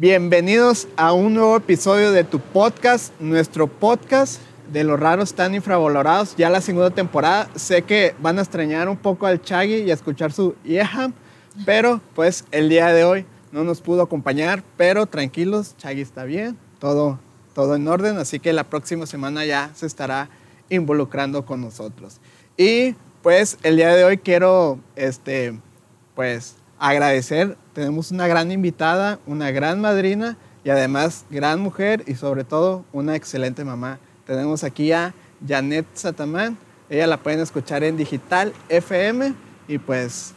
Bienvenidos a un nuevo episodio de tu podcast, nuestro podcast de los raros tan infravalorados, ya la segunda temporada. Sé que van a extrañar un poco al Chaggy y a escuchar su Yeham, pero pues el día de hoy no nos pudo acompañar, pero tranquilos, Chaggy está bien, todo, todo en orden, así que la próxima semana ya se estará involucrando con nosotros. Y pues el día de hoy quiero, este, pues agradecer, tenemos una gran invitada, una gran madrina y además gran mujer y sobre todo una excelente mamá. Tenemos aquí a Janet Satamán, ella la pueden escuchar en Digital FM y pues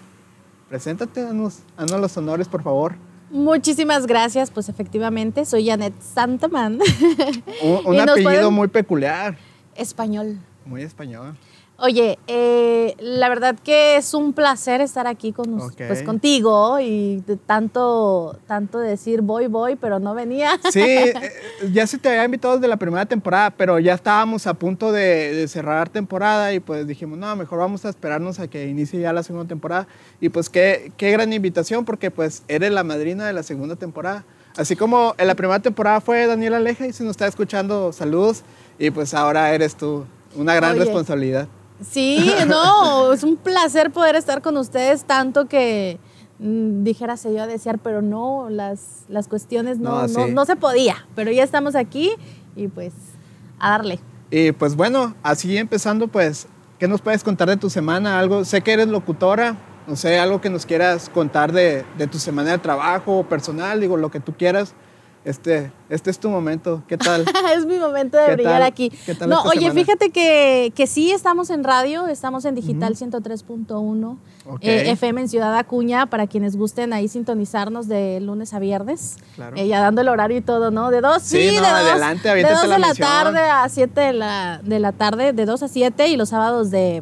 preséntate, danos, danos los honores por favor. Muchísimas gracias, pues efectivamente soy Janet Santamán. Un, apellido pueden- muy peculiar, Español. muy español. Oye, eh, la verdad que es un placer estar aquí con, us- Ok. pues, contigo y de tanto, tanto decir voy, voy, pero no venía. Sí, eh, ya se te había invitado desde la primera temporada, pero ya estábamos a punto de, de cerrar temporada y pues dijimos, no, mejor vamos a esperarnos a que inicie ya la segunda temporada. Y pues qué, qué gran invitación porque pues eres la madrina de la segunda temporada. Así como en la primera temporada fue Daniela Aleja y si nos está escuchando, saludos. Y pues ahora eres tú, una gran Oye. responsabilidad. Sí, no, es un placer poder estar con ustedes, tanto que mm, dijérase yo a desear, pero no, las, las cuestiones no, No, no, sí. no se podía, pero ya estamos aquí y pues a darle. Y pues bueno, así empezando, pues, ¿qué nos puedes contar de tu semana? Algo, sé que eres locutora, no sé, algo que nos quieras contar de, de tu semana de trabajo personal, digo, lo que tú quieras. Este, este es tu momento, ¿qué tal? es mi momento de ¿Qué brillar tal? aquí. ¿Qué tal no, oye, semana? fíjate que, que sí estamos en radio, estamos en Digital 103.1 Ok. eh, FM en Ciudad Acuña, para quienes gusten ahí sintonizarnos de lunes a viernes. Claro. Eh, ya dando el horario y todo, ¿no? De dos, Sí, sí, no, de dos, adelante, de aviéntate dos la de la tarde a 7 de la, de la tarde, de 2 a 7 y los sábados de,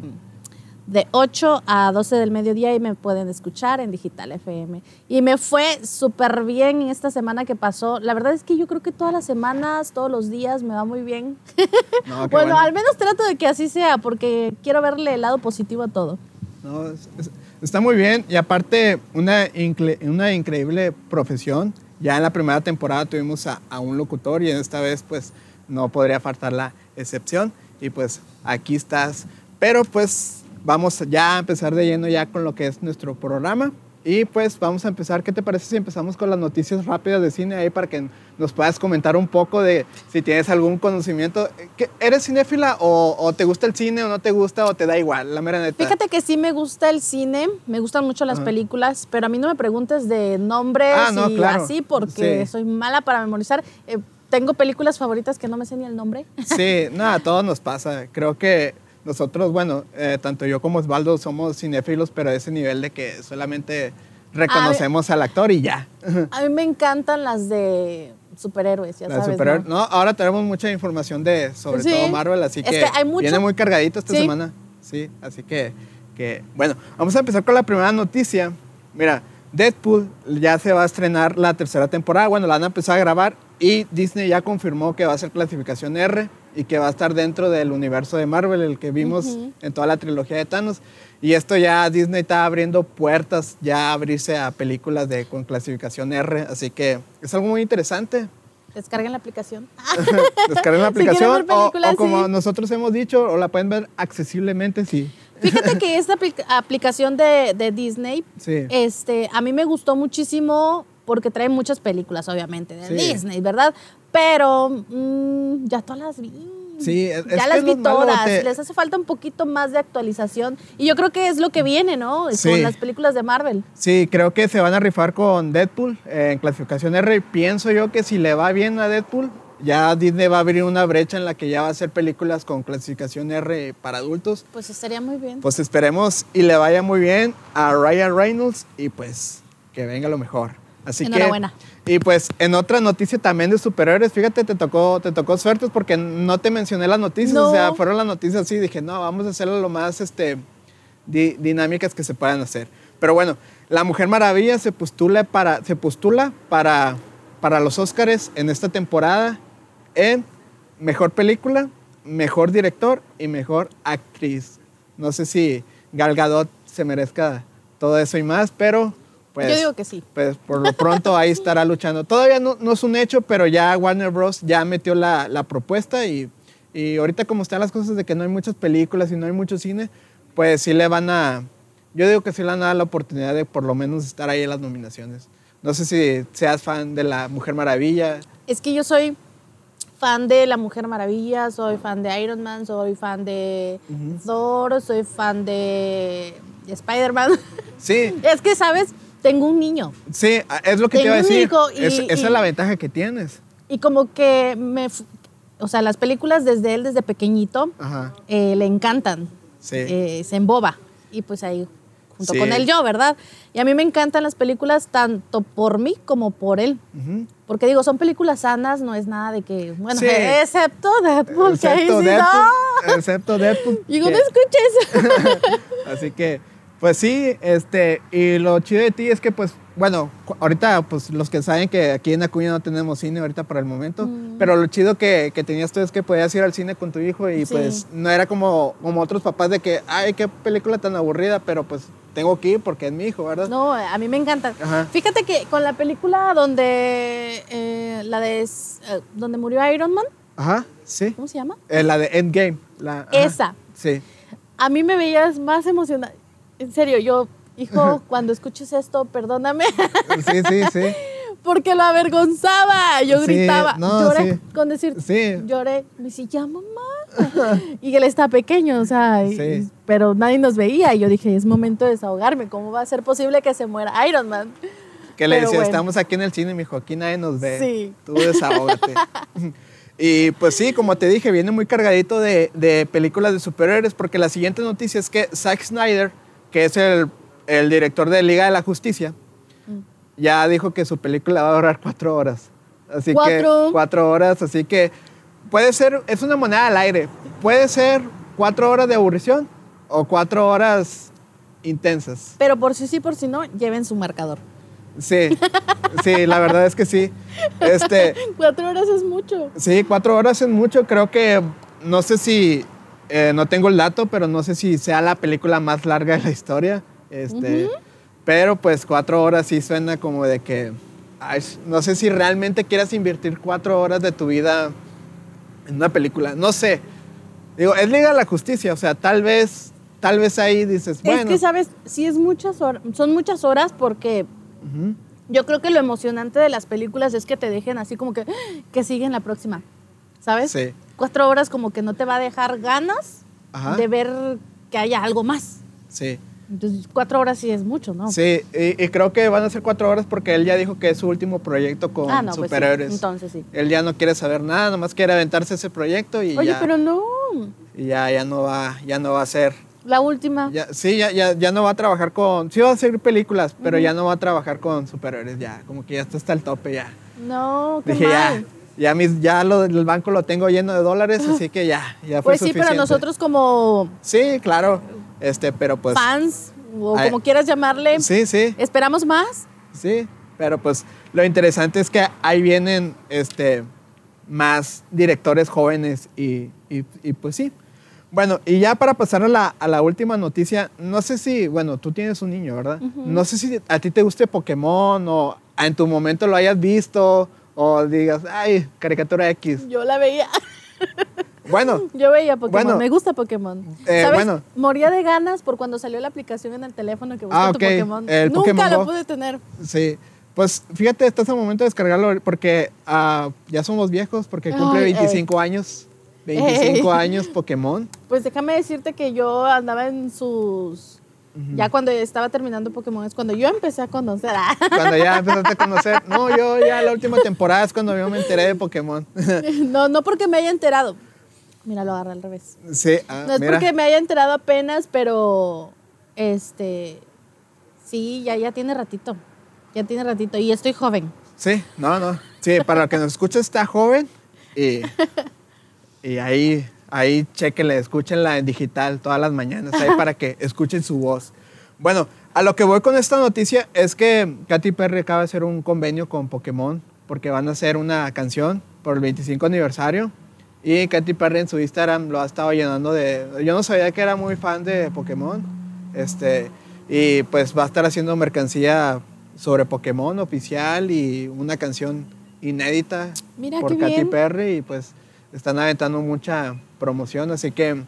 de 8 a 12 del mediodía y me pueden escuchar en Digital FM. Y me fue súper bien en esta semana que pasó. La verdad es que yo creo que todas las semanas, todos los días me va muy bien. No, qué bueno, al menos trato de que así sea porque quiero verle el lado positivo a todo. No, es- es- está muy bien y aparte una, incre- una increíble profesión. Ya en la primera temporada tuvimos a, a un locutor y en esta vez pues no podría faltar la excepción y pues aquí estás. Pero pues vamos ya a empezar de lleno ya con lo que es nuestro programa y pues vamos a empezar. ¿Qué te parece si empezamos con las noticias rápidas de cine ahí para que nos puedas comentar un poco de si tienes algún conocimiento? ¿Qué- ¿Eres cinéfila o, o te gusta el cine o no te gusta o te da igual? La mera neta. Fíjate que sí me gusta el cine, me gustan mucho las Ajá. películas, pero a mí no me preguntes de nombres Ah, no, y claro. así porque Sí. soy mala para memorizar. Eh, tengo películas favoritas que no me sé ni el nombre. Sí, nada, a todos nos pasa. Creo que nosotros, bueno, eh, tanto yo como Osvaldo somos cinéfilos, pero a ese nivel de que solamente reconocemos al actor y ya. A mí me encantan las de superhéroes, ya sabes. superhéroe- ¿no? ¿no? ahora tenemos mucha información de, sobre Sí. todo Marvel, así Es que, que hay mucho- viene muy cargadito esta Sí. semana. Sí, así que, que, bueno, vamos a empezar con la primera noticia. Mira, Deadpool ya se va a estrenar la tercera temporada, bueno, la van a empezar a grabar y Disney ya confirmó que va a ser clasificación R y que va a estar dentro del universo de Marvel, el que vimos en toda la trilogía de Thanos. Y esto ya Disney está abriendo puertas ya a abrirse a películas de, con clasificación R, así que es algo muy interesante. Descarguen la aplicación. Descarguen la aplicación o, como sí. nosotros hemos dicho, o la pueden ver accesiblemente, sí. Fíjate que esta apli- aplicación de, de Disney, Sí. este, a mí me gustó muchísimo porque trae muchas películas, obviamente, de Sí. Disney, ¿verdad? Pero mm, ya todas las vi. Sí, es- ya las vi todas. te- Les hace falta un poquito más de actualización. Y yo creo que es lo que viene, ¿no? Sí. Con las películas de Marvel. Sí, creo que se van a rifar con Deadpool en clasificación R pienso yo que si le va bien a Deadpool, ya Disney va a abrir una brecha en la que ya va a hacer películas con clasificación R para adultos. Pues estaría muy bien. Pues esperemos y le vaya muy bien a Ryan Reynolds y pues que venga lo mejor. Así Enhorabuena. que y pues en otra noticia también de superhéroes, fíjate, te tocó te tocó suerte porque no te mencioné las noticias, No. o sea, fueron las noticias así, dije, "No, vamos a hacerlo lo más este di- dinámicas que se puedan hacer." Pero bueno, La Mujer Maravilla se postula para se postula para para los Óscares en esta temporada en mejor película, mejor director y mejor actriz. No sé si Gal Gadot se merezca todo eso y más, pero pues, Yo digo que sí. pues por lo pronto ahí estará luchando. Todavía no, no es un hecho, pero ya Warner Bros. ya metió la, la propuesta y, y ahorita como están las cosas de que no hay muchas películas y no hay mucho cine, pues sí le van a... Yo digo que sí le van a dar la oportunidad de por lo menos estar ahí en las nominaciones. No sé si seas fan de La Mujer Maravilla. Es que yo soy fan de La Mujer Maravilla, soy fan de Iron Man, soy fan de Thor, soy fan de Spider-Man. Sí, es que, ¿sabes? Tengo un niño. sí, es lo que te Tengo iba a decir. y- Es- esa y- es la ventaja que tienes. Y como que me... O sea, las películas desde él, desde pequeñito, eh, le encantan. sí. Eh, se emboba. Y pues ahí, junto Sí. con él yo, ¿verdad? Y a mí me encantan las películas tanto por mí como por él. Porque digo, son películas sanas, no es nada de que, bueno, Sí. excepto Deadpool, que ahí Excepto sí, Deadpool. no. Excepto Deadpool. Digo, no escuches. Así que, pues sí, este, y lo chido de ti es que, pues, bueno, ahorita, pues, los que saben que aquí en Acuña no tenemos cine ahorita por el momento, Mm. pero lo chido que, que tenías tú es que podías ir al cine con tu hijo y, Sí. pues, no era como, como otros papás de que, ay, qué película tan aburrida, pero, pues, tengo que ir porque es mi hijo, ¿verdad? No, a mí me encantan. Ajá. Fíjate que con la película donde, eh, la de, eh, donde murió Iron Man, Ajá, sí. ¿cómo se llama? Eh, la de Endgame. La, ajá, Esa. Sí. A mí me veías más emocionada. En serio, yo, hijo, cuando escuches esto, perdóname, Sí, sí, sí. porque lo avergonzaba. Yo Sí, gritaba, no, lloré sí. con decir, Sí. lloré. Me decía, ya mamá. y él está pequeño, o sea, y- Sí. pero nadie nos veía. Y yo dije, es momento de desahogarme. ¿Cómo va a ser posible que se muera Iron Man? Que le Pero decía, bueno. estamos aquí en el cine, mijo, aquí nadie nos ve. Sí. Tú desahógate. y pues sí, como te dije, viene muy cargadito de, de películas de superhéroes, porque la siguiente noticia es que Zack Snyder, que es el, el director de Liga de la Justicia, Mm. ya dijo que su película va a durar cuatro horas. Así Cuatro. que cuatro horas, así que puede ser, es una moneda al aire. Puede ser cuatro horas de aburrición o cuatro horas intensas. Pero por si sí, por si no, lleven su marcador. Sí, sí, la verdad es que sí. Este, Cuatro horas es mucho. sí, cuatro horas es mucho. Creo que, no sé si, eh, no tengo el dato, pero no sé si sea la película más larga de la historia. Este, Pero pues cuatro horas sí suena como de que, ay, no sé si realmente quieras invertir cuatro horas de tu vida en una película. No sé. Digo, es Liga de la Justicia, o sea, tal vez, tal vez ahí dices, bueno. Es que, ¿sabes? Sí es muchas horas, son muchas horas porque yo creo que lo emocionante de las películas es que te dejen así como que, "Ah, que siguen la próxima, ¿sabes? Sí. Cuatro horas como que no te va a dejar ganas Ajá. de ver que haya algo más. Sí. Entonces, cuatro horas sí es mucho, ¿no? Sí, y, y creo que van a ser cuatro horas porque él ya dijo que es su último proyecto con Ah, no, pues sí. superhéroes. Entonces sí. Él ya no quiere saber nada, nomás quiere aventarse ese proyecto y Oye, ya, pero no. y ya, ya no va, ya no va a hacer. La última. Ya, sí, ya, ya, ya no va a trabajar con. Sí va a hacer películas, pero ya no va a trabajar con superhéroes, ya. Como que ya está hasta el tope ya. No, qué Dije mal. ya. Ya, mis, ya lo del banco lo tengo lleno de dólares, así que ya, ya fue Pues sí, pero suficiente. nosotros como Sí, claro. Este, pero pues. fans, o Ay, como quieras llamarle, Sí, sí. esperamos más. Sí, pero pues lo interesante es que ahí vienen este, más directores jóvenes y, y- y, pues sí. Bueno, y ya para pasar a la, a la última noticia, no sé si, bueno, tú tienes un niño, ¿verdad? No sé si a ti te guste Pokémon o en tu momento lo hayas visto o digas, ay, caricatura X. Yo la veía. Bueno, Yo veía Pokémon, Bueno. me gusta Pokémon. Eh, ¿Sabes? bueno. Moría de ganas por cuando salió la aplicación en el teléfono que busca Ah, tu ok, Pokémon. el Nunca Pokémon lo pude tener. sí. Pues fíjate, estás a momento de descargarlo porque ah, ya somos viejos porque cumple Ay, 25 años. 25 Ey. años Pokémon. Pues déjame decirte que yo andaba en sus... Ya cuando estaba terminando Pokémon es cuando yo empecé a conocer. Ah, Cuando ya empezaste a conocer. No, yo ya la última temporada es cuando yo me enteré de Pokémon. no, no porque me haya enterado. Mira, lo agarré al revés. Sí, ah, No es mira. porque me haya enterado apenas, pero este sí, ya, ya tiene ratito. Ya tiene ratito. Y estoy joven. Sí, no, no. Sí, para el que nos escucha está joven y, y ahí, ahí chequenle, escúchenla en digital todas las mañanas, ahí para que escuchen su voz. Bueno, a lo que voy con esta noticia es que Katy Perry acaba de hacer un convenio con Pokémon porque van a hacer una canción por el 25 aniversario. Y Katy Perry en su Instagram lo ha estado llenando de... Yo no sabía que era muy fan de Pokémon. Este, y pues va a estar haciendo mercancía sobre Pokémon oficial y una canción inédita Mira por Katy bien. Perry y pues están aventando mucha promoción, así que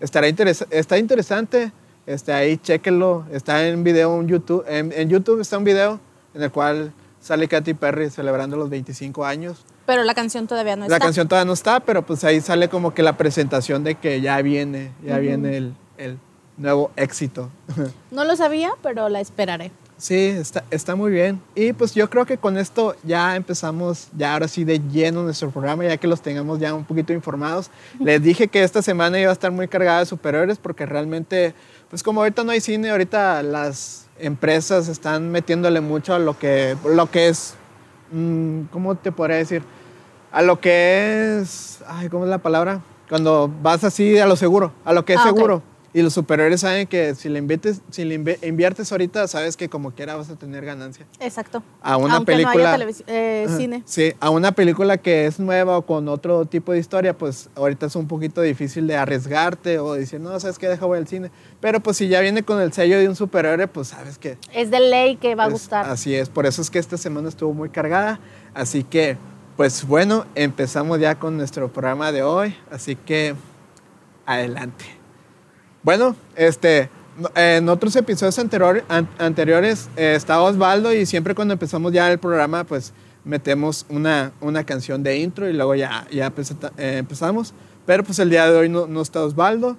estará interes- está interesante. Este, ahí chéquenlo, está en video en YouTube, en, en YouTube está un video en el cual sale Katy Perry celebrando los 25 años. Pero la canción todavía no La está. canción todavía no está, pero pues ahí sale como que la presentación de que ya viene, ya viene el, el nuevo éxito. No lo sabía, pero la esperaré. Sí, está, está muy bien. Y pues yo creo que con esto ya empezamos, ya ahora sí de lleno nuestro programa, ya que los tengamos ya un poquito informados. Les dije que esta semana iba a estar muy cargada de superhéroes porque realmente, pues como ahorita no hay cine, ahorita las empresas están metiéndole mucho a lo que, lo que es, mm, ¿cómo te podría decir? A lo que es, ay, ¿cómo es la palabra? Cuando vas así a lo seguro, a lo que es Ah, seguro. Y los superhéroes saben que si le, inviertes, si le inviertes ahorita, sabes que como quiera vas a tener ganancia. Exacto. A una Aunque no película. haya eh, cine. Sí, a una película que es nueva o con otro tipo de historia, pues ahorita es un poquito difícil de arriesgarte o decir, no, sabes qué, deja voy al cine. Pero pues si ya viene con el sello de un superhéroe, pues sabes que. Es de ley que va a gustar. Así es, por eso es que esta semana estuvo muy cargada. Así que, pues bueno, empezamos ya con nuestro programa de hoy. Así que, adelante. Bueno, este, en otros episodios anterior- an- anteriores eh, estaba Osvaldo y siempre cuando empezamos ya el programa, pues metemos una, una canción de intro y luego ya, ya eh, empezamos. Pero pues el día de hoy no, no está Osvaldo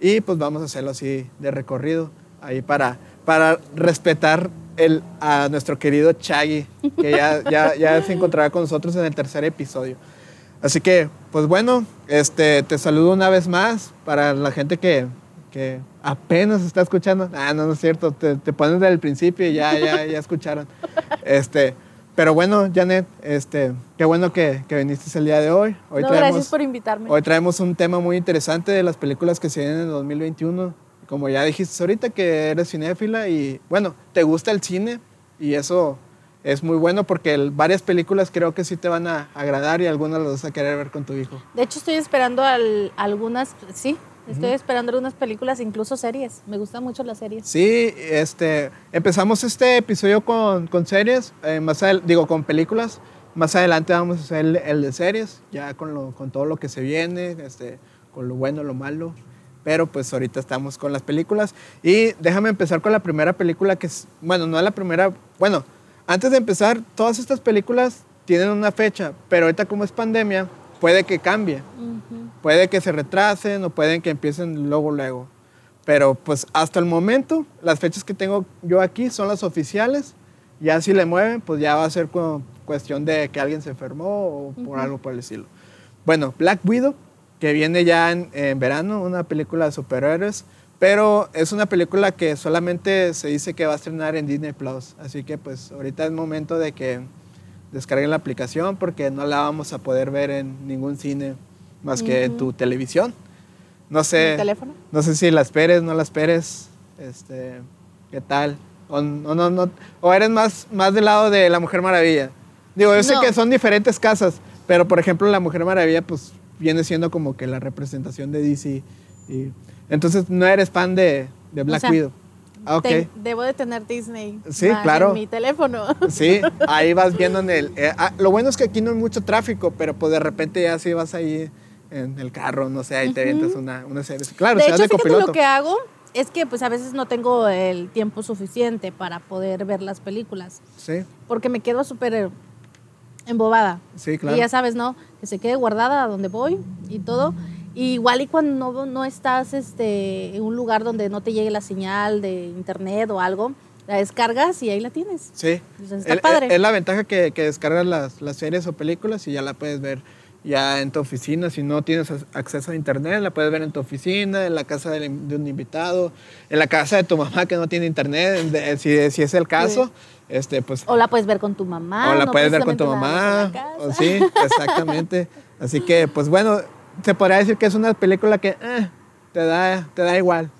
y pues vamos a hacerlo así de recorrido, ahí para, para respetar el, a nuestro querido Chaggy, que ya, ya, ya se encontrará con nosotros en el tercer episodio. Así que, pues bueno, este, te saludo una vez más para la gente que, que apenas está escuchando. Ah, no, no es cierto, te, te pones desde el principio y ya, ya, ya escucharon. Este, pero bueno, Janet, este, qué bueno que, que viniste el día de hoy. Hoy no, traemos, gracias por invitarme. Hoy traemos un tema muy interesante de las películas que se vienen en el 2021. Como ya dijiste ahorita que eres cinéfila y bueno, te gusta el cine y eso es muy bueno porque el- varias películas creo que sí te van a agradar y algunas las vas a querer ver con tu hijo. De hecho, estoy esperando al- algunas, sí, estoy esperando algunas películas, incluso series. Me gustan mucho las series. Sí, este, empezamos este episodio con, con series, eh, más adel- digo con películas. Más adelante vamos a hacer el, el de series, ya con, lo, con todo lo que se viene, este, con lo bueno, lo malo. Pero pues ahorita estamos con las películas. Y déjame empezar con la primera película que es, bueno, no es la primera, bueno, antes de empezar, todas estas películas tienen una fecha, pero ahorita como es pandemia, puede que cambie. Puede que se retrasen o pueden que empiecen luego, luego. Pero pues hasta el momento, las fechas que tengo yo aquí son las oficiales. Ya si le mueven, pues ya va a ser cu- cuestión de que alguien se enfermó o por algo por el estilo. Bueno, Black Widow, que viene ya en, en verano, una película de superhéroes. Pero es una película que solamente se dice que va a estrenar en Disney Plus. Así que pues ahorita es momento de que descarguen la aplicación porque no la vamos a poder ver en ningún cine más que en tu televisión. No sé. ¿Mi teléfono? No sé si la esperes, no la esperes. Este, ¿qué tal? O, no, no, no, o eres más, más del lado de la Mujer Maravilla. Digo, yo sé que son diferentes casas, pero por ejemplo la Mujer Maravilla pues viene siendo como que la representación de DC. Y, entonces no eres fan de, de Black sea, Widow. Debo de tener Disney. Sí, claro. En mi teléfono. Sí, ahí vas viendo en el... eh, ah, lo bueno es que aquí no hay mucho tráfico, pero pues de repente ya sí vas ahí en el carro, no sé, ahí te avientas una, una serie. Claro, de hecho, de fíjate lo que hago es que pues a veces no tengo el tiempo suficiente para poder ver las películas. Sí, Porque me quedo súper eh, embobada. sí, claro. Y ya sabes, ¿no? Que se quede guardada a donde voy y todo. Y igual y cuando no, no estás este, en un lugar donde no te llegue la señal de internet o algo, la descargas y ahí la tienes. Sí. Entonces, está El- padre. Es la ventaja que, que descargas las, las series o películas y ya la puedes ver ya en tu oficina. Si no tienes ac- acceso a internet, la puedes ver en tu oficina, en la casa de un invitado, en la casa de tu mamá que no tiene internet, de- si, si es el caso. Este, pues, O la puedes ver con tu mamá. o la no puedes ver con tu mamá. o sí, exactamente. Así que, pues bueno, se podría decir que es una película que eh, te, da, te da igual.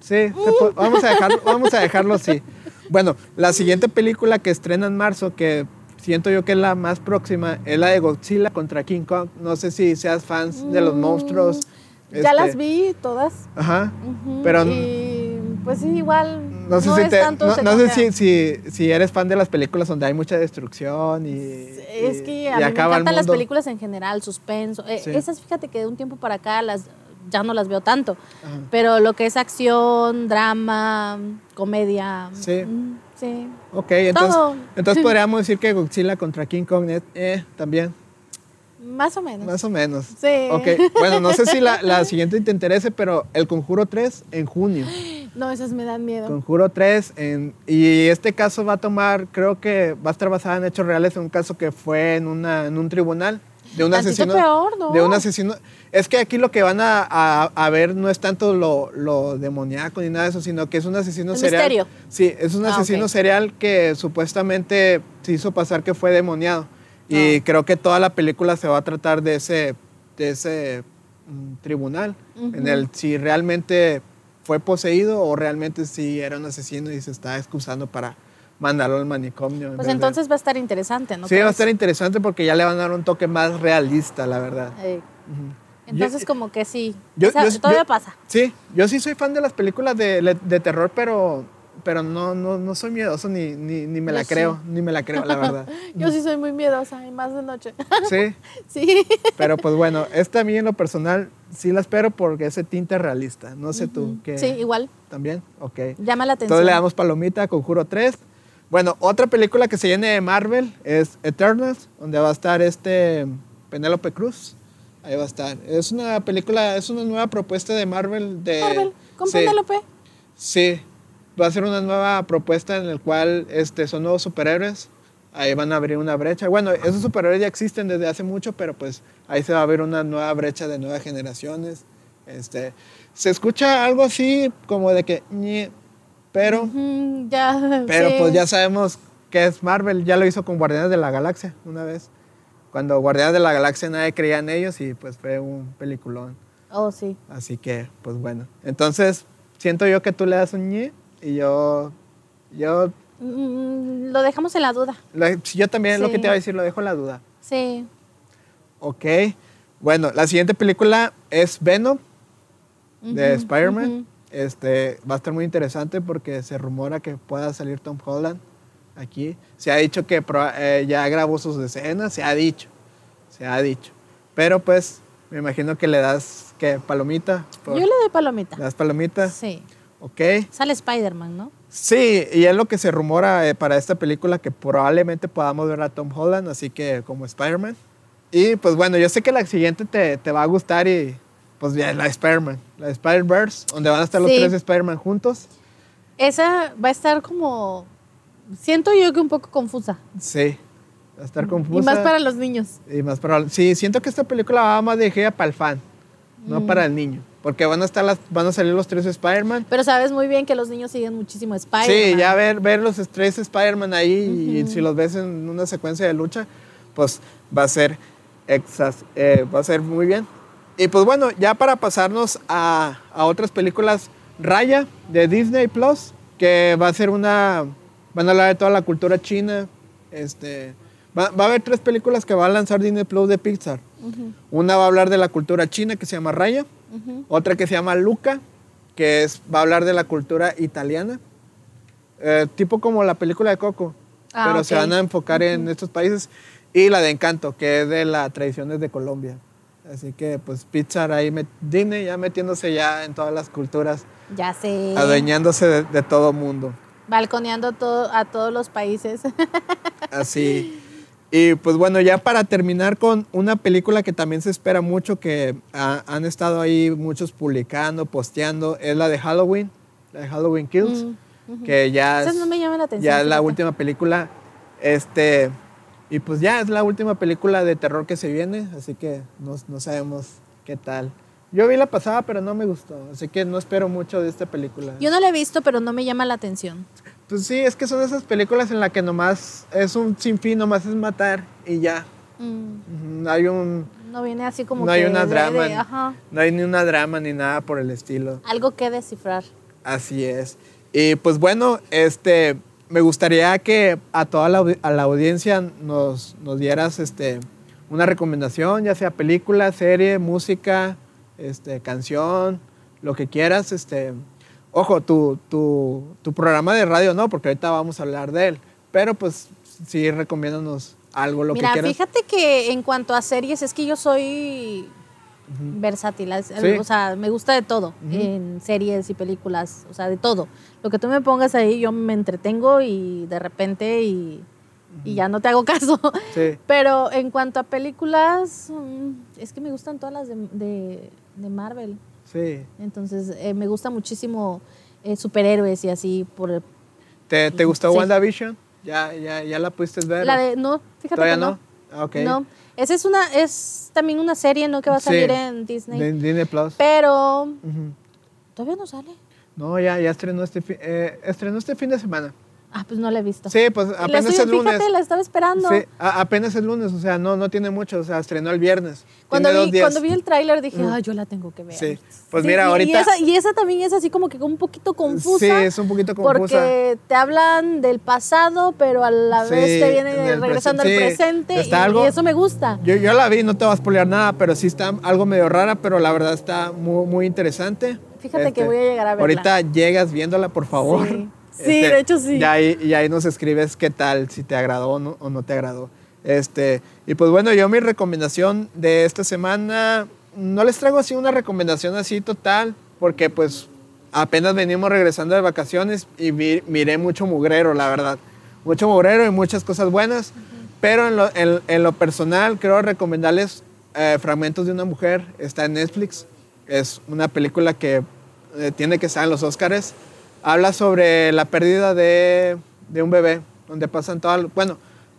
Sí, se po- vamos, a dejarlo, vamos a dejarlo así. Bueno, la siguiente película que estrena en marzo, que siento yo que es la más próxima, es la de Godzilla contra King Kong. No sé si seas fans de los Mm, monstruos. Ya este, las vi todas. Ajá. Ujú, Pero- Y pues sí, igual. No sé, No si, es te- tanto no- ese no sé si, conteo. si, si eres fan de las películas donde hay mucha destrucción y, Es y- que a mí me encantan las películas en general, suspenso. Eh, Sí. Esas, fíjate que de un tiempo para acá las ya no las veo tanto. Ajá. Pero lo que es acción, drama, comedia. Sí. mm, sí. Ok, entonces, Todo. entonces podríamos decir que Godzilla contra King Kong eh, eh, también, Más o menos. más o menos. Sí. Ok, bueno, no sé si la, la siguiente te interese, pero El Conjuro 3 en junio. No, esas me dan miedo. Conjuro 3 en, y este caso va a tomar, creo que va a estar basada en hechos reales, en un caso que fue en, una, en un tribunal de un asesino. peor, ¿no? De un asesino. Es que aquí lo que van a, a- a ver no es tanto lo, lo demoníaco ni nada de eso, sino que es un asesino El serial. misterio. Sí, es un Ah, asesino serial que supuestamente se hizo pasar que fue demoniado. Y creo que toda la película se va a tratar de ese, de ese mm, tribunal, en el si realmente fue poseído o realmente si era un asesino y se está excusando para mandarlo al manicomio. en Pues de- entonces va a estar interesante, ¿no? sí, va a estar interesante porque ya le van a dar un toque más realista, la verdad. Eh, entonces Yo- como que sí. yo- Esa- yo- todavía pasa. Sí, yo sí soy fan de las películas de, de terror, pero, pero no, no, no soy miedoso ni, ni, ni me Yo la sí. creo, ni me la creo, la verdad. Yo sí soy muy miedosa y más de noche. Sí, sí. pero pues bueno, esta a mí en lo personal sí la espero porque ese tinte realista. No sé tú, ¿qué? Sí, igual. ¿También? Ok. Llama la atención. Entonces le damos palomita Conjuro 3. Bueno, otra película que se viene de Marvel es Eternals, donde va a estar este Penélope Cruz. Ahí va a estar. Es una película, es una nueva propuesta de Marvel. De, Marvel, con sí, Penélope. Sí, va a ser una nueva propuesta en la cual este, son nuevos superhéroes. Ahí van a abrir una brecha. Bueno, esos superhéroes ya existen desde hace mucho, pero pues ahí se va a abrir una nueva brecha de nuevas generaciones. Este, se escucha algo así como de que, ñe, pero, ya. pero sí. pues ya sabemos que es Marvel. Ya lo hizo con Guardianes de la Galaxia una vez. Cuando Guardianes de la Galaxia nadie creía en ellos y pues fue un peliculón. Oh, sí. Así que, pues bueno. Entonces, siento yo que tú le das un ñe y yo, yo, Mm, lo dejamos en la duda. lo- yo también lo que Sí. te iba a decir, lo dejo en la duda. Sí. Ok. Bueno, la siguiente película es Venom de Spider-Man. Este, va a estar muy interesante porque se rumora que pueda salir Tom Holland aquí. Se ha dicho que eh, ya grabó sus escenas, se ha dicho, se ha dicho. Pero pues, me imagino que le das, ¿qué? ¿Palomita? Por- Yo le doy palomita. ¿Le das palomita? Sí. Ok. Sale Spider-Man, ¿no? Sí, y es lo que se rumora eh, para esta película que probablemente podamos ver a Tom Holland, así que como Spider-Man. Y pues bueno, yo sé que la siguiente te, te va a gustar y pues ya la de Spider-Man, la de Spider-Verse, donde van a estar los Sí. tres Spider-Man juntos. Esa va a estar como. Siento yo que un poco confusa. Sí, va a estar confusa. Y más para los niños. y más para- Sí, siento que esta película va más dirigida para el fan, no Mm. para el niño. Porque van a, estar las, van a salir los tres Spider-Man. Pero sabes muy bien que los niños siguen muchísimo Spider-Man. Sí, ya ver, ver los tres Spider-Man ahí y si los ves en una secuencia de lucha, pues va a ser exas, eh, va a ser muy bien. Y pues bueno, ya para pasarnos a, a otras películas, Raya de Disney Plus, que va a ser una, van a hablar de toda la cultura china. Este, va, va a haber tres películas que va a lanzar Disney Plus de Pixar. Ujú, Una va a hablar de la cultura china que se llama Raya. ujú. Otra que se llama Luca, que es, va a hablar de la cultura italiana. Eh, tipo como la película de Coco, Ah, pero se ok. van a enfocar en estos países. Y la de Encanto, que es de las tradiciones de Colombia. Así que pues Pixar ahí, met- Disney ya metiéndose ya en todas las culturas, Ya sé. adueñándose de, de todo mundo. Balconeando todo, a todos los países. Así. Y pues bueno, ya para terminar con una película que también se espera mucho, que ha- han estado ahí muchos publicando, posteando, es la de Halloween, la de Halloween Kills, Mm, ujú. que ya es, no me llaman la atención. ya es la última película, este, y pues ya es la última película de terror que se viene, así que no, no sabemos qué tal. Yo vi la pasada, pero no me gustó, así que no espero mucho de esta película. Yo no la he visto, pero no me llama la atención. Pues sí, es que son esas películas en las que nomás es un sinfín, nomás es matar y ya. Mm, No hay un, No viene así como no hay que una de- drama, de- ajá, no hay ni una drama ni nada por el estilo. algo que descifrar. Así es. Y pues bueno, este, me gustaría que a toda la, a la audiencia nos, nos dieras este, una recomendación, ya sea película, serie, música, este, canción, lo que quieras, este, Ojo, tu, tu, tu programa de radio no, porque ahorita vamos a hablar de él. Pero pues sí, recomiéndanos algo, lo Mira, que quieras. fíjate que en cuanto a series, es que yo soy versátil, Sí. o sea, me gusta de todo, en series y películas, o sea, de todo. Lo que tú me pongas ahí, yo me entretengo y de repente y, y ya no te hago caso. Sí. Pero en cuanto a películas, mm, es que me gustan todas las de, de- de Marvel. Sí. Entonces, eh, me gusta muchísimo eh, superhéroes y así por ¿Te, te gustó Sí. WandaVision? ¿Ya, ya, ¿Ya la pudiste ver? la de no, fíjate ¿Todavía que no? no. Ah, ok. No, esa es una es también una serie, ¿no? que va a Sí. salir en Disney. De Disney Plus. Pero todavía no sale. No, ya, ya estrenó este, eh, estrenó este fin de semana. Ah, pues no la he visto. Sí, pues apenas estoy- es lunes. Fíjate, la estaba esperando. Sí, a- apenas es lunes, o sea, no, no tiene mucho, o sea, estrenó el viernes. Cuando Tiene vi, dos días. cuando vi el tráiler dije, Mm. ah, yo la tengo que ver. Sí, pues mira, y- ahorita- Y esa, y esa también es así como que un poquito confusa. Sí, es un poquito confusa. Porque te hablan del pasado, pero a la Sí, vez te vienen en el regresando al sí. presente. Está y, algo- y eso me gusta. Yo, yo la vi, no te vas a spoilear nada, pero sí está algo medio rara, pero la verdad está muy, muy interesante. Este, Fíjate que voy a llegar a verla. Ahorita llegas viéndola, por favor. Este, Sí. Sí, de hecho sí. Y ahí, y ahí nos escribes qué tal, si te agradó o no, o no te agradó. Este, y pues bueno, yo mi recomendación de esta semana, no les traigo así una recomendación así total, porque pues apenas venimos regresando de vacaciones y vi- miré mucho mugrero, la verdad. Mucho mugrero y muchas cosas buenas, pero en lo, en- en lo personal quiero recomendarles eh, Fragmentos de una mujer, está en Netflix, es una película que eh, tiene que estar en los Oscars. Habla sobre la pérdida de, de un bebé, donde pasan todo, bueno,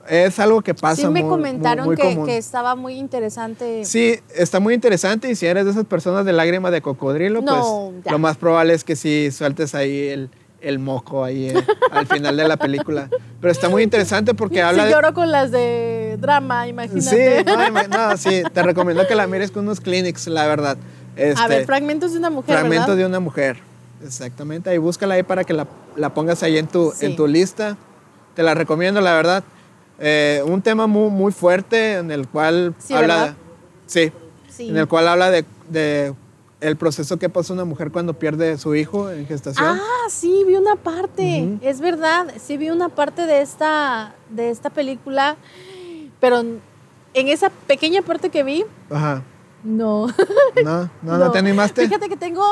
es algo que pasa sí me muy- comentaron muy- muy que, que estaba muy interesante. Sí, está muy interesante y si eres de esas personas de lágrima de cocodrilo, No, pues ya. lo más probable es que sí sueltes ahí el, el moco ahí eh, al final de la película. Pero está muy interesante porque habla si de... lloro con las de drama, Sí, imagínate. no, ima- no, sí, te recomiendo que la mires con unos clinics, la verdad. a Este, ver, fragmentos de una mujer, Fragmento ¿verdad? de una mujer. Exactamente. Ahí búscala ahí para que la, la pongas ahí en tu, Sí. en tu lista. Te la recomiendo, la verdad. Eh, un tema muy, muy fuerte en el cual Sí, habla. Sí. Sí. En el cual habla de, de el proceso que pasa una mujer cuando pierde su hijo en gestación. Ah, sí, vi una parte. Es verdad, sí vi una parte de esta, de esta película, pero en esa pequeña parte que vi, Ajá. no. No, no, no, te animaste. Fíjate que tengo,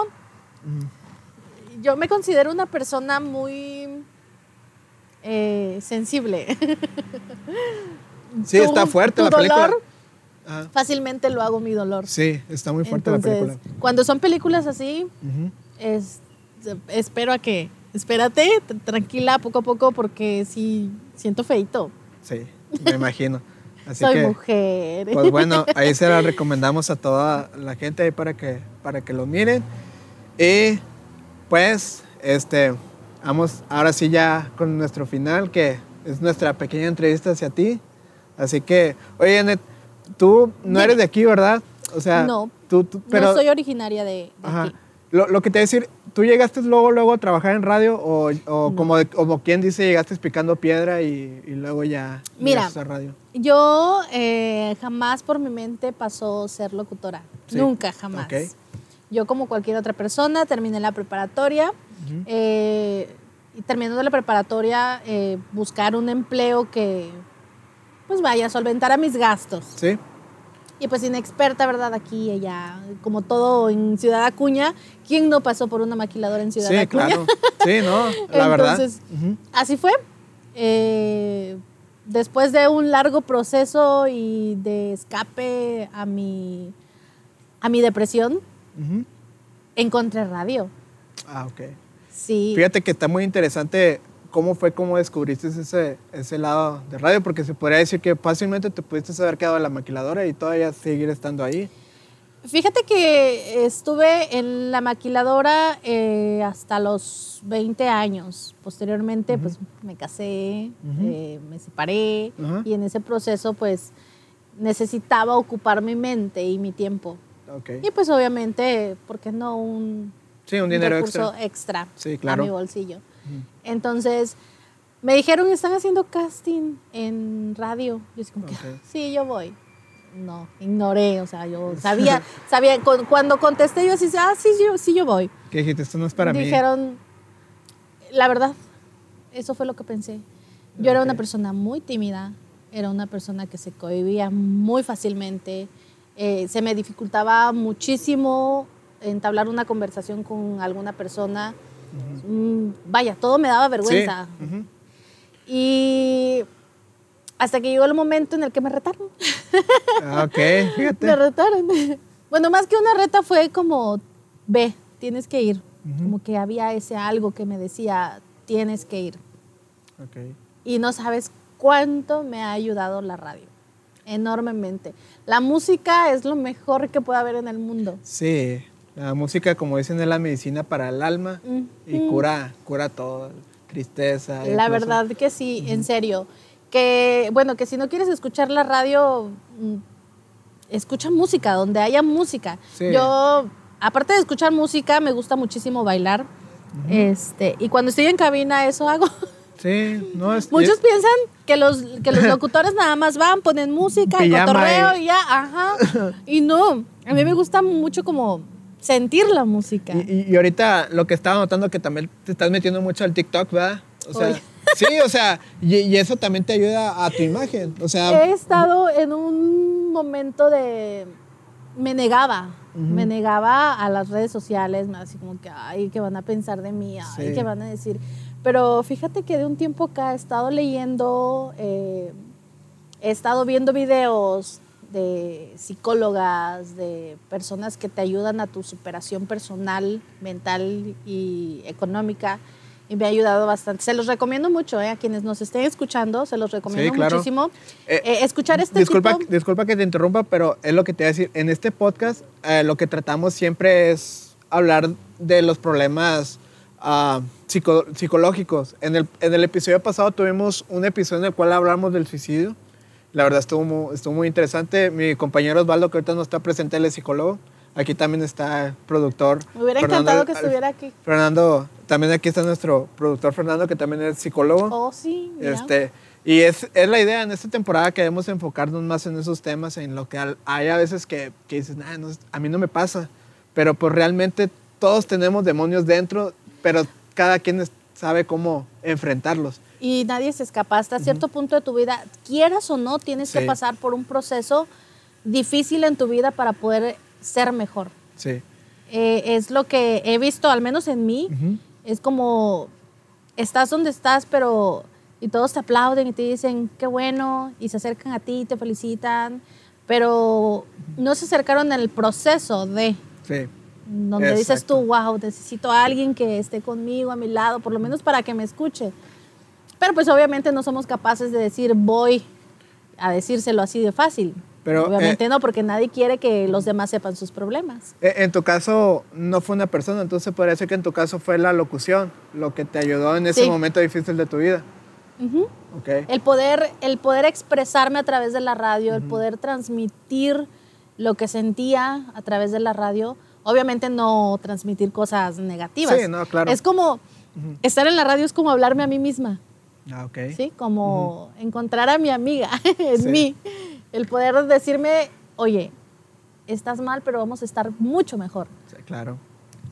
yo me considero una persona muy eh, sensible. Sí, está fuerte tu la película. dolor, Ajá. Fácilmente lo hago mi dolor. Sí, está muy fuerte Entonces, la película. cuando son películas así, es, espero a que, espérate, tranquila, poco a poco, porque sí, siento feito. Sí, me imagino. Así Soy que, mujer. Pues bueno, ahí se la recomendamos a toda la gente ahí para que, para que lo miren. Y pues, este, vamos ahora sí ya con nuestro final, que es nuestra pequeña entrevista hacia ti. Así que, oye, Net, tú no Dime. eres de aquí, ¿verdad? O sea, No. tú, tú- pero, no soy originaria de, de ajá. aquí. Lo, lo que te voy a decir, ¿tú llegaste luego, luego a trabajar en radio o, o como, como quien dice, llegaste picando piedra y, y luego ya Mira. a radio? Yo eh, jamás por mi mente pasó ser locutora. Sí. Nunca, jamás. Ok. Yo como cualquier otra persona terminé la preparatoria. Eh, y terminando la preparatoria, eh, buscar un empleo que, pues vaya, solventara mis gastos. ¿Sí? Y pues inexperta, ¿verdad? Aquí allá, como todo en Ciudad Acuña. ¿Quién no pasó por una maquiladora en Ciudad Sí, Acuña? claro. Sí, no, la verdad. Entonces. Así fue. Eh, después de un largo proceso y de escape a mi, a mi depresión, Encontré radio. Ah, ok. Sí. Fíjate que está muy interesante cómo fue cómo descubriste ese, ese lado de radio, porque se podría decir que fácilmente te pudiste haber quedado en la maquiladora y todavía seguir estando ahí. Fíjate que estuve en la maquiladora eh, hasta los 20 años. Posteriormente, pues me casé, Ujú. eh, me separé Ajá. y en ese proceso, pues necesitaba ocupar mi mente y mi tiempo. Ok. Y pues obviamente, ¿por qué no un, Sí, un dinero recurso extra. extra, Sí, claro. a mi bolsillo? Ujú. Entonces, me dijeron, están haciendo casting en radio. Yo así como que, Ok. sí, yo voy. no, ignoré, o sea, yo sabía, sabía, cu- cuando contesté yo así, ah, sí, yo, sí, yo voy. ¿Qué dijiste? Esto no es para mí. Dijeron, la verdad, eso fue lo que pensé. Yo era una persona muy tímida, era una persona que se cohibía muy fácilmente, eh, se me dificultaba muchísimo entablar una conversación con alguna persona. Mm, vaya, todo me daba Sí. vergüenza. Y hasta que llegó el momento en el que me retaron. Ah, Ok, Me fíjate. retaron. Bueno, más que una reta fue como, ve, tienes que ir. Como que había ese algo que me decía, tienes que ir. Ok. Y no sabes cuánto me ha ayudado la radio. Enormemente. La música es lo mejor que puede haber en el mundo. Sí, la música, como dicen, es la medicina para el alma y cura, cura todo, tristeza. La incluso- verdad que sí, en serio. Que, bueno, que si no quieres escuchar la radio, mm, escucha música, donde haya música. Sí. Yo, aparte de escuchar música, me gusta muchísimo bailar. este, y cuando estoy en cabina, eso hago. Sí, no es. Muchos es- piensan que los, que los locutores nada más van, ponen música, Pijama cotorreo y- y ya, ajá. Y no, a mí me gusta mucho como sentir la música. Y, y- y ahorita lo que estaba notando que también te estás metiendo mucho al TikTok, ¿verdad? O sea, Oye. sí, o sea, y, y eso también te ayuda a tu imagen. O sea, He estado en un momento de... Me negaba, me negaba a las redes sociales, así como que, ay, ¿qué van a pensar de mí? Ay, Sí. ¿qué van a decir? Pero fíjate que de un tiempo acá he estado leyendo, eh, he estado viendo videos de psicólogas, de personas que te ayudan a tu superación personal, mental y económica. Y me ha ayudado bastante. Se los recomiendo mucho, ¿eh? a quienes nos estén escuchando, se los recomiendo Sí, claro. muchísimo. Eh, Eh, escuchar este disculpa, tipo... disculpa que te interrumpa, pero es lo que te voy a decir. En este podcast, eh, lo que tratamos siempre es hablar de los problemas ah, psico- psicológicos. En el, en el episodio pasado tuvimos un episodio en el cual hablamos del suicidio. La verdad estuvo muy, estuvo muy interesante. Mi compañero Osvaldo, que ahorita no está presente, él es psicólogo. Aquí también está el productor. Me hubiera Fernando- encantado que estuviera aquí. Fernando, también aquí está nuestro productor Fernando, que también es psicólogo. Oh, sí, mira. Este, y es, es la idea, en esta temporada queremos enfocarnos más en esos temas, en lo que hay a veces que, que dices, "Nah, no, a mí no me pasa, pero pues realmente todos tenemos demonios dentro, pero cada quien sabe cómo enfrentarlos. Y nadie se escapa. Hasta cierto punto de tu vida, quieras o no, tienes que Sí. pasar por un proceso difícil en tu vida para poder ser mejor. Sí. Eh, es lo que he visto, al menos en mí. Ujú. Es como, estás donde estás, pero... Y todos te aplauden y te dicen, qué bueno, y se acercan a ti, te felicitan, pero no se acercaron en el proceso de, Sí. Donde dices tú, Exacto. wow, necesito a alguien que esté conmigo, a mi lado, por lo menos para que me escuche. Pero pues obviamente no somos capaces de decir, voy a decírselo así de fácil. Pero, obviamente eh, no, porque nadie quiere que los demás sepan sus problemas. E- En tu caso no fue una persona, entonces podría ser que en tu caso fue la locución, lo que te ayudó en ese Sí. momento difícil de tu vida. Ujú. Ok. El poder, el poder expresarme a través de la radio, el poder transmitir lo que sentía a través de la radio, obviamente no transmitir cosas negativas. Sí, no, claro. Es como, estar en la radio es como hablarme a mí misma. Ah, ok. ¿sí? Como encontrar a mi amiga en Sí. mí. El poder decirme, oye, estás mal, pero vamos a estar mucho mejor. Sí, claro.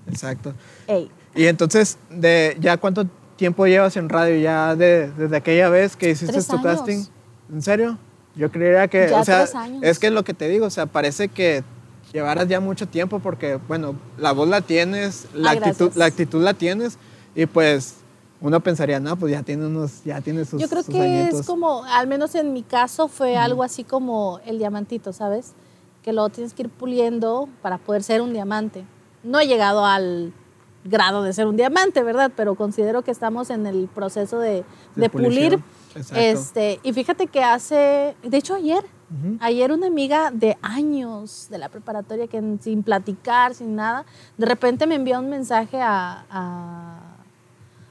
Exacto. Ey, Y entonces, de ¿ya cuánto tiempo llevas en radio? ¿Ya de- desde aquella vez que hiciste Tres tu años. casting? ¿En serio? Yo creería que, Ya o sea, es que es lo que te digo, o sea, parece que llevaras ya mucho tiempo porque, bueno, la voz la tienes, la, Ay, actitud, gracias. la actitud la tienes y pues uno pensaría, no, pues ya tiene unos, ya tiene sus yo creo sus que añitos. es como, al menos en mi caso, fue algo así como el diamantito, ¿sabes? Que lo tienes que ir puliendo para poder ser un diamante. No he llegado al grado de ser un diamante, ¿verdad? Pero considero que estamos en el proceso de, De de pulir. Exacto. Este, y fíjate que hace, de hecho ayer. Ayer una amiga de años de la preparatoria que sin platicar, sin nada, de repente me envió un mensaje a, a,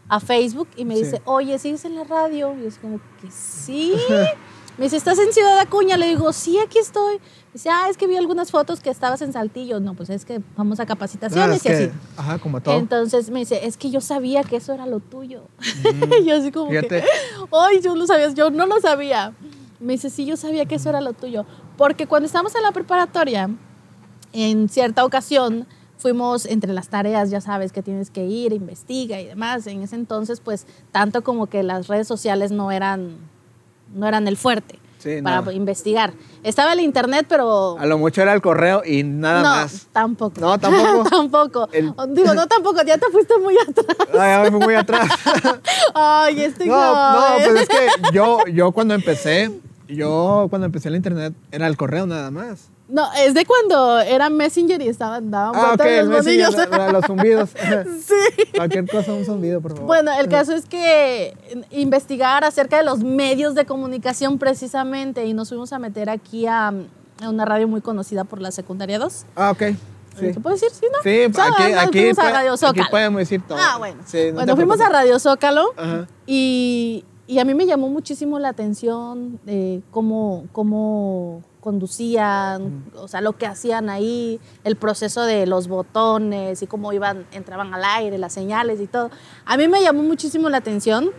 a Facebook y me Sí. dice, oye, ¿sigues en la radio? Y es como que sí. Me dice, ¿estás en Ciudad Acuña? Le digo, sí, aquí estoy. Me dice, ah, es que vi algunas fotos que estabas en Saltillo. No, pues es que vamos a Ah, capacitaciones es y que- así. Ajá, como todo. Entonces me dice, es que yo sabía que eso era lo tuyo. y yo así como Mm. Fíjate. que, ay, yo lo sabías, yo no lo sabía. Me dice, sí, yo sabía que eso era lo tuyo. Porque cuando estábamos en la preparatoria, en cierta ocasión, fuimos entre las tareas, ya sabes, que tienes que ir, investiga y demás. En ese entonces, pues, tanto como que las redes sociales no eran, no eran el fuerte Sí, para no. investigar. Estaba el internet, pero... A lo mucho era el correo y nada no, más. tampoco. No, tampoco. tampoco. El- Digo, no tampoco, ya te fuiste muy atrás. Ay, muy atrás. Ay, este No, no, pues es que yo, yo cuando empecé, yo cuando empecé el internet era el correo nada más. No, es de cuando era Messenger y estaban, daban Ah, ok, vueltas el los la- los zumbidos. sí. Cualquier cosa, un zumbido, por favor. Bueno, el caso es que investigar acerca de los medios de comunicación precisamente y nos fuimos a meter aquí a, a una radio muy conocida por la secundaria 2. Ah, ok. Sí. ¿Se puede decir? Sí, ¿no? Sí, O sea, aquí, nos aquí, fuimos a aquí podemos decir todo. Ah, bueno. Sí, no bueno, fuimos a. Radio Zócalo Ajá. y, y a mí me llamó muchísimo la atención eh, cómo, cómo conducían, o sea, lo que hacían ahí, el proceso de los botones y cómo iban, entraban al aire, las señales y todo. A mí me llamó muchísimo la atención.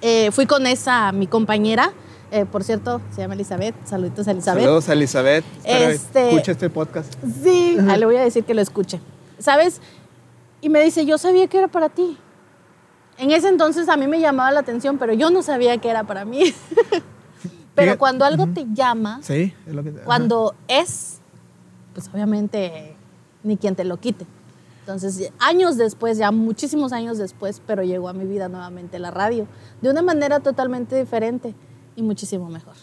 Eh, fui con esa, mi compañera, eh, por cierto, se llama Elizabeth. Saluditos a Elizabeth. Saludos a Elizabeth. Este- escuche este podcast. Sí, ah, le voy a decir que lo escuche. ¿Sabes? Y me dice, yo sabía que era para ti. En ese entonces a mí me llamaba la atención, pero yo no sabía que era para mí. pero cuando algo te llama, Sí, es lo que. ajá. cuando es, pues obviamente ni quien te lo quite. Entonces, años después, ya muchísimos años después, pero llegó a mi vida nuevamente la radio, de una manera totalmente diferente y muchísimo mejor.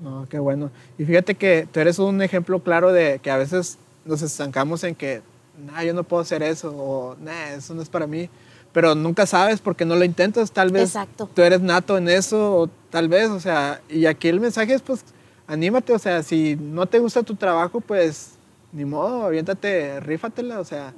No, qué bueno. Y fíjate que tú eres un ejemplo claro de que a veces nos estancamos en que, nah, yo no puedo hacer eso, o nah, eso no es para mí. Pero nunca sabes porque no lo intentas. Tal vez Exacto. tú eres nato en eso, o tal vez, o sea, y aquí el mensaje es, pues, anímate, o sea, si no te gusta tu trabajo, pues, ni modo, aviéntate, rífatela, o sea,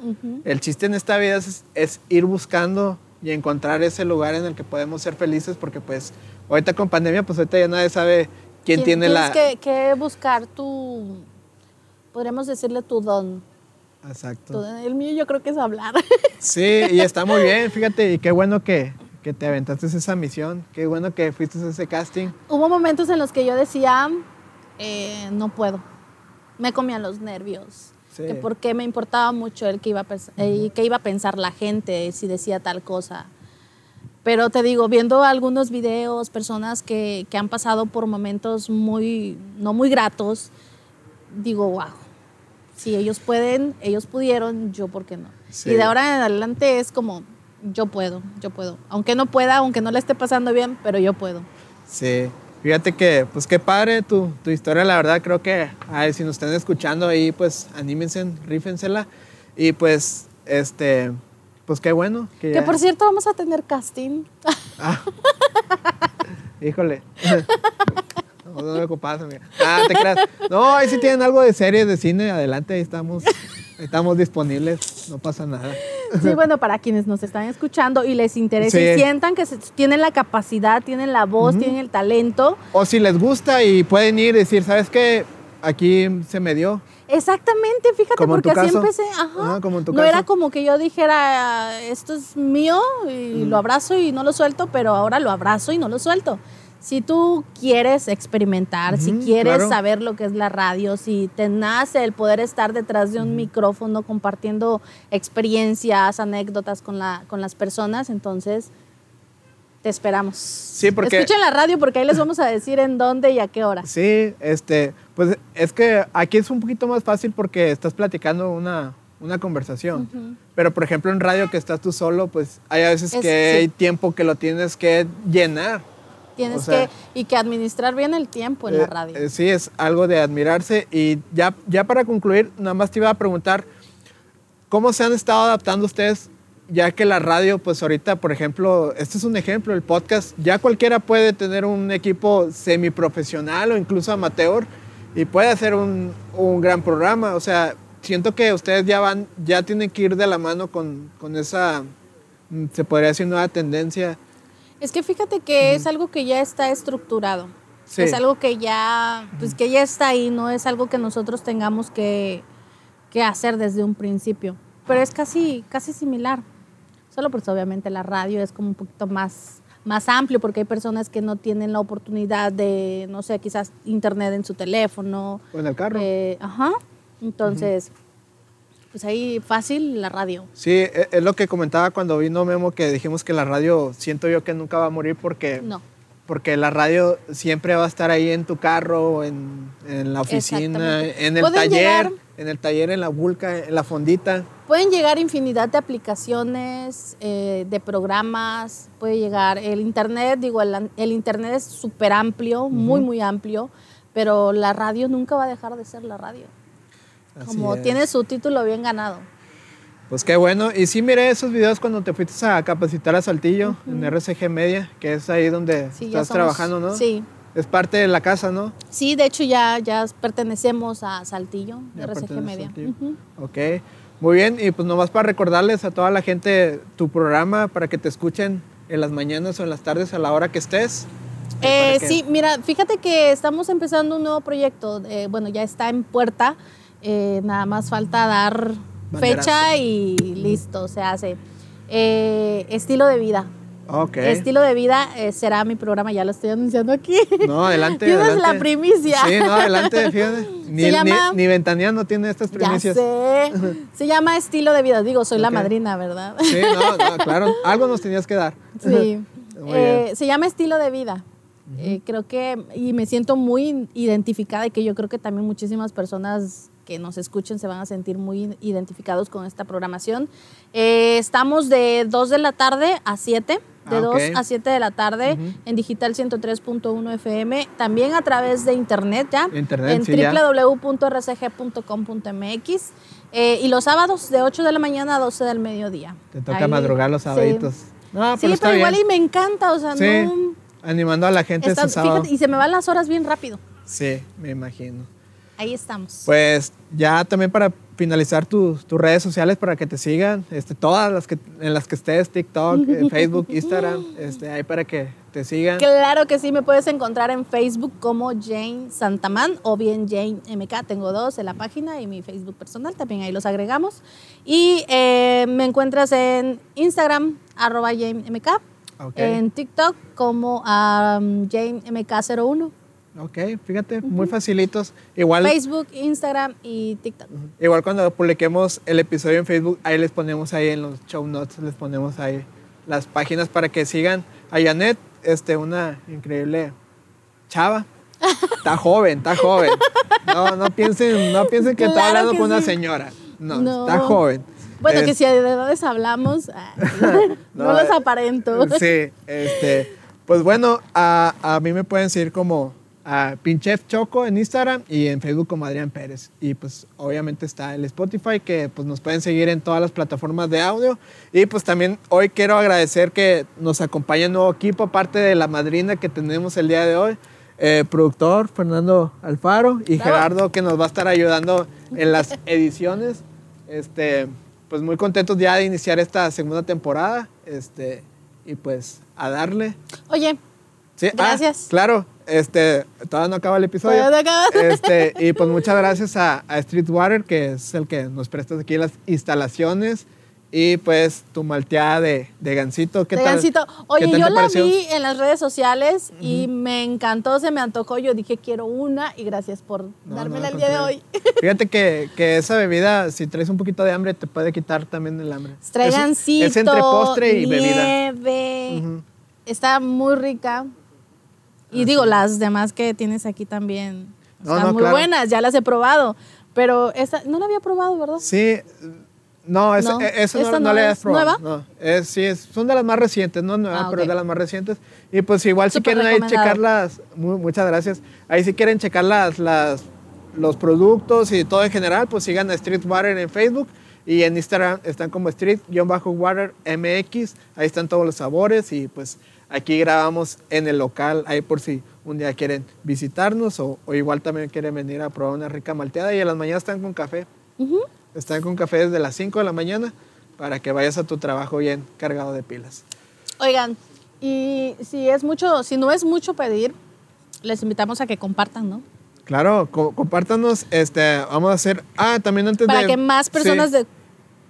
el chiste en esta vida es, es ir buscando y encontrar ese lugar en el que podemos ser felices, porque, pues, ahorita con pandemia, pues, ahorita ya nadie sabe quién Tien- tiene la... Tienes que, que buscar tu, podríamos decirle tu don. Exacto. El mío yo creo que es hablar. Sí, y está muy bien, fíjate, y qué bueno que, que te aventaste esa misión, qué bueno que fuiste a ese casting. Hubo momentos en los que yo decía, eh, no puedo. Me comían los nervios. Sí. Que porque me importaba mucho el que iba, a eh, qué iba a pensar la gente si decía tal cosa. Pero te digo, viendo algunos videos, personas que, que han pasado por momentos muy, no muy gratos, digo, wow, si ellos pueden, ellos pudieron, yo por qué no. Sí. Y de ahora en adelante es como, yo puedo, yo puedo. Aunque no pueda, aunque no le esté pasando bien, pero yo puedo. Sí, fíjate que, pues qué padre tu, tu historia, la verdad, creo que, ay, si nos están escuchando ahí, pues anímense, rífensela, y pues, este, pues qué bueno. Que, Que ya- por cierto vamos a tener casting. Ah. Híjole. No, no me ocupas, amiga. Ah, te creas. No, ahí si tienen algo de series, de cine, adelante, ahí estamos, estamos disponibles, no pasa nada. Sí, bueno, para quienes nos están escuchando y les interese y Sí. sientan que se- tienen la capacidad, tienen la voz, tienen el talento. O si les gusta y pueden ir y decir, ¿sabes qué? Aquí se me dio. Exactamente, fíjate, Como porque así empecé. Ajá. Como en tu no caso. era como que yo dijera, esto es mío y Mm. lo abrazo y no lo suelto, pero ahora lo abrazo y no lo suelto. Si tú quieres experimentar, si quieres claro. saber lo que es la radio, si te nace el poder estar detrás de un micrófono compartiendo experiencias, anécdotas con, la, con las personas, entonces te esperamos. Sí, porque- Escuchen la radio porque ahí les vamos a decir en dónde y a qué hora. Sí, este, pues es que aquí es un poquito más fácil porque estás platicando una, una conversación. Pero por ejemplo en radio que estás tú solo, pues hay a veces Es- que sí. hay tiempo que lo tienes que llenar. Tienes O sea, que, y que administrar bien el tiempo en Eh, la radio. eh, sí, es algo de admirarse. Y ya, ya para concluir, nada más te iba a preguntar, ¿cómo se han estado adaptando ustedes? Ya que la radio, pues ahorita, por ejemplo, este es un ejemplo, el podcast, ya cualquiera puede tener un equipo semiprofesional o incluso amateur y puede hacer un, un gran programa. O sea, siento que ustedes ya van, ya tienen que ir de la mano con, con esa, mm, se podría decir, nueva tendencia. Es que fíjate que es algo que ya está estructurado. Sí. Es algo que ya, pues que ya está ahí, no es algo que nosotros tengamos que, que hacer desde un principio. Pero es casi, casi similar. Solo pues obviamente la radio es como un poquito más, más amplio porque hay personas que no tienen la oportunidad de, no sé, quizás internet en su teléfono. O en el carro. Eh, ajá. Entonces, pues ahí fácil la radio. Sí, e- es lo que comentaba cuando vino Memo, que dijimos que la radio siento yo que nunca va a morir porque, No. porque la radio siempre va a estar ahí en tu carro, en, en la oficina, en el taller, llegar- en el taller, en la vulca, en la fondita. Pueden llegar infinidad de aplicaciones, eh, de programas, puede llegar el Internet, digo, el, el Internet es súper amplio, muy, muy amplio, pero la radio nunca va a dejar de ser la radio. Así Como es. tiene su título bien ganado. Pues qué bueno. Y sí miré esos videos cuando te fuiste a capacitar a Saltillo, en RCG Media, que es ahí donde Sí, estás somos- trabajando, ¿no? Sí. Es parte de la casa, ¿no? Sí, de hecho ya, ya pertenecemos a Saltillo, de RCG Media. Saltillo. Ok, muy bien. Y pues nomás para recordarles a toda la gente tu programa para que te escuchen en las mañanas o en las tardes a la hora que estés. Eh, que- sí, mira, fíjate que estamos empezando un nuevo proyecto. eh, bueno, ya está en puerta. Eh, nada más falta dar Banderazo. fecha y listo, se hace. Eh, estilo de vida. Ok. Estilo de vida eh, será mi programa, ya lo estoy anunciando aquí. No, adelante. Tienes adelante. la primicia. Sí, no, adelante, fíjate. Ni, Se llama- ni, ni Ventaneando tiene estas Ya primicias. sé. Se llama estilo de vida. Digo, soy la madrina, ¿verdad? Sí, no, no, claro. Algo nos tenías que dar. Sí. Eh, se llama estilo de vida. Eh, creo que, y me siento muy identificada y que yo creo que también muchísimas personas que nos escuchen se van a sentir muy identificados con esta programación. Eh, estamos de 2 de la tarde a 7, de Ah, 2 ok. a 7 de la tarde Ujú. en Digital 103.1 FM, también a través de internet ya, Internet, en sí, www.rcg.com.mx eh, y los sábados de 8 de la mañana a 12 del mediodía. Te toca Ahí, madrugar los sí. No, Sí, pero está pero igual y me encanta, o sea, Sí, no... animando a la gente está- ese sábado. fíjate, y se me van las horas bien rápido. Sí, me imagino. Ahí estamos. Pues ya también para finalizar tus, tus redes sociales para que te sigan, este, todas las que en las que estés, TikTok, eh, Facebook, Instagram, este, ahí para que te sigan. Claro que sí, me puedes encontrar en Facebook como Jane Santamán o bien Jane MK. Tengo dos en la página y mi Facebook personal, también ahí los agregamos. Y eh, me encuentras en Instagram, arroba Jane MK. En TikTok como um, Jane MK01. Ok, fíjate, muy facilitos. Igual, Facebook, Instagram y TikTok. igual cuando publiquemos el episodio en Facebook, ahí les ponemos ahí en los show notes, les ponemos ahí las páginas para que sigan a Janet, este, una increíble chava. Está joven, está joven. No, no piensen, no piensen que está hablando con una señora. No, No. está joven. Bueno, que si de edades hablamos, ah, no, No, los aparento. Sí, este, pues bueno, a, a mí me pueden seguir como a Pinchef Choco en Instagram y en Facebook como Adrián Pérez. Y pues obviamente está el Spotify que pues nos pueden seguir en todas las plataformas de audio. Y pues también hoy quiero agradecer que nos acompaña un nuevo equipo, aparte de la madrina que tenemos el día de hoy. eh, productor Fernando Alfaro y. Gerardo que nos va a estar ayudando en las ediciones. Este, pues muy contentos ya de iniciar esta segunda temporada. Este, y pues a darle. Oye, Sí, ah, Gracias. claro, este, todavía no acaba el episodio. Todavía no acaba. Este, y pues muchas gracias a, a Streetwater, que es el que nos presta aquí las instalaciones. Y pues tu malteada de, de gansito. ¿Qué de tal? Gansito. ¿Qué Oye, tal yo la vi en las redes sociales y me encantó, se me antojó. Yo dije, quiero una y gracias por No, dármela no, el día de hoy. Fíjate que, que esa bebida, si traes un poquito de hambre, te puede quitar también el hambre. Trae gansito, Es entre postre y bebida. Está muy rica. Y digo, las demás que tienes aquí también No, están no, muy claro. buenas, ya las he probado. Pero esta no la había probado, ¿verdad? Sí, no, es- No, e- eso no, ¿esta no es has probado. nueva? No, es, sí, es- son de las más recientes, no nuevas, Ah, pero de las más recientes. Y pues igual si quieren ahí recomendado. checar las, mu- muchas gracias, ahí si quieren checar las, las, los productos y todo en general, pues sigan a Streetwater en Facebook y en Instagram están como Street-Water MX, ahí están todos los sabores y pues aquí grabamos en el local, ahí por si un día quieren visitarnos o, o igual también quieren venir a probar una rica malteada y en las mañanas están con café. Están con café desde las 5 de la mañana para que vayas a tu trabajo bien cargado de pilas. Oigan, y si es mucho, si no es mucho pedir, les invitamos a que compartan, ¿no? Claro, co- compártanos, este, vamos a hacer, ah, también antes Para de... que más personas sí, de-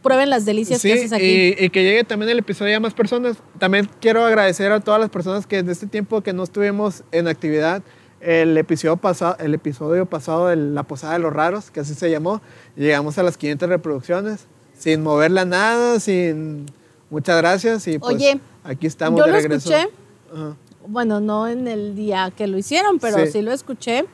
prueben las delicias que Sí, haces aquí. y, y que llegue también el episodio a más personas. También quiero agradecer a todas las personas que desde este tiempo que no estuvimos en actividad, el episodio pasado, el episodio pasado de la Posada de los Raros, que así se llamó, llegamos a las 500 reproducciones, sin moverla nada, sin... Muchas gracias y pues Oye, aquí estamos yo de lo regreso. escuché. Ajá. Bueno, no en el día que lo hicieron, pero Sí. sí, lo escuché.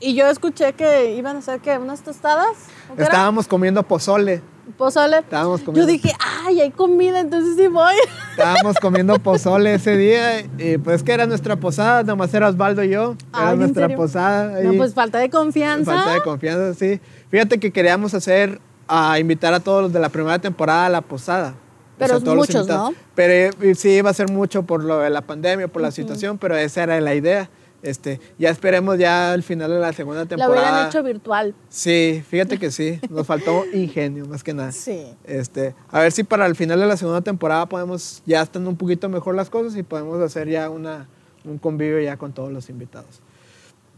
Y yo escuché que iban a hacer que unas tostadas. ¿o qué era? Estábamos comiendo pozole, Pozole. estábamos Yo comiendo, dije, ay, hay comida, entonces sí voy. estábamos comiendo pozole ese día y pues que era nuestra posada, nomás era Osvaldo y yo, era Ay, ¿en nuestra serio? posada. No, pues falta de confianza. Falta de confianza, sí. Fíjate que queríamos hacer, a invitar a todos los de la primera temporada a la posada. Pero todos los muchos. ¿no? Pero eh, sí iba a ser mucho por lo de la pandemia, por la situación, pero esa era la idea. Este, ya esperemos ya al final de la segunda La temporada. hubieran hecho virtual. Sí, fíjate que sí, nos faltó ingenio más que nada. Sí. Este, a ver si para el final de la segunda temporada podemos, ya están un poquito mejor las cosas y podemos hacer ya una, un convivio ya con todos los invitados.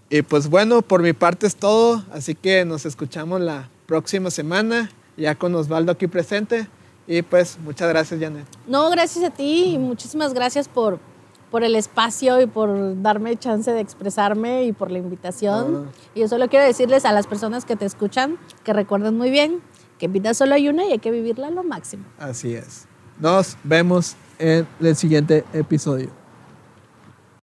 Y pues bueno, por mi parte es todo, así que nos escuchamos la próxima semana, ya con Osvaldo aquí presente. Y pues muchas gracias, Janet. No, gracias a ti y muchísimas gracias por, por el espacio y por darme chance de expresarme y por la invitación. Ah. Y yo solo quiero decirles a las personas que te escuchan que recuerden muy bien que vida solo hay una y hay que vivirla a lo máximo. Así es. Nos vemos en el siguiente episodio.